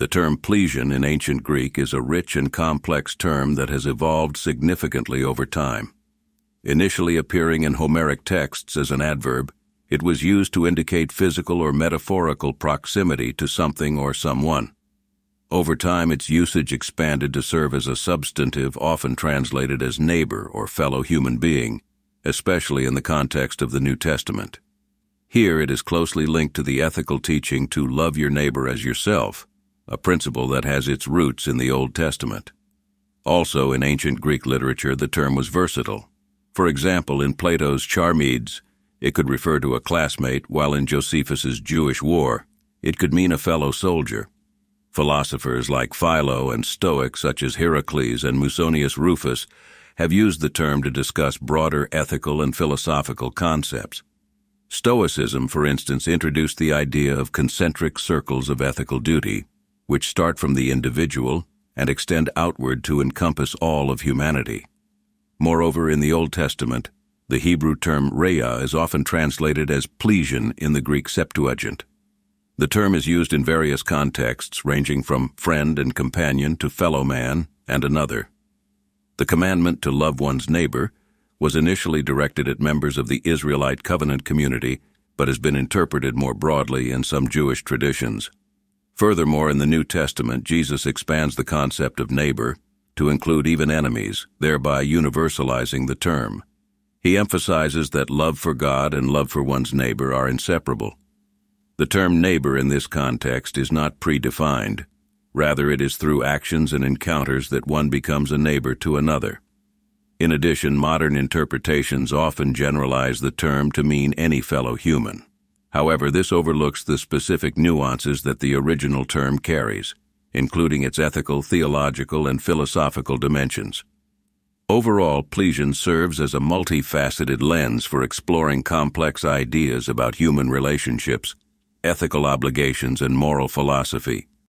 The term plesion in ancient Greek is a rich and complex term that has evolved significantly over time. Initially appearing in Homeric texts as an adverb, it was used to indicate physical or metaphorical proximity to something or someone. Over time, its usage expanded to serve as a substantive often translated as neighbor or fellow human being, especially in the context of the New Testament. Here it is closely linked to the ethical teaching to love your neighbor as yourself, a principle that has its roots in the Old Testament. Also, in ancient Greek literature, the term was versatile. For example, in Plato's Charmides, it could refer to a classmate, while in Josephus's Jewish War, it could mean a fellow soldier. Philosophers like Philo and Stoics such as Hierocles and Musonius Rufus have used the term to discuss broader ethical and philosophical concepts. Stoicism, for instance, introduced the idea of concentric circles of ethical duty, which start from the individual and extend outward to encompass all of humanity. Moreover, in the Old Testament, the Hebrew term rhea is often translated as plesion in the Greek Septuagint. The term is used in various contexts, ranging from friend and companion to fellow man and another. The commandment to love one's neighbor was initially directed at members of the Israelite covenant community, but has been interpreted more broadly in some Jewish traditions. Furthermore, in the New Testament, Jesus expands the concept of neighbor to include even enemies, thereby universalizing the term. He emphasizes that love for God and love for one's neighbor are inseparable. The term neighbor in this context is not predefined. Rather, it is through actions and encounters that one becomes a neighbor to another. In addition, modern interpretations often generalize the term to mean any fellow human. However, this overlooks the specific nuances that the original term carries, including its ethical, theological, and philosophical dimensions. Overall, Plesion serves as a multifaceted lens for exploring complex ideas about human relationships ethical obligations, and moral philosophy.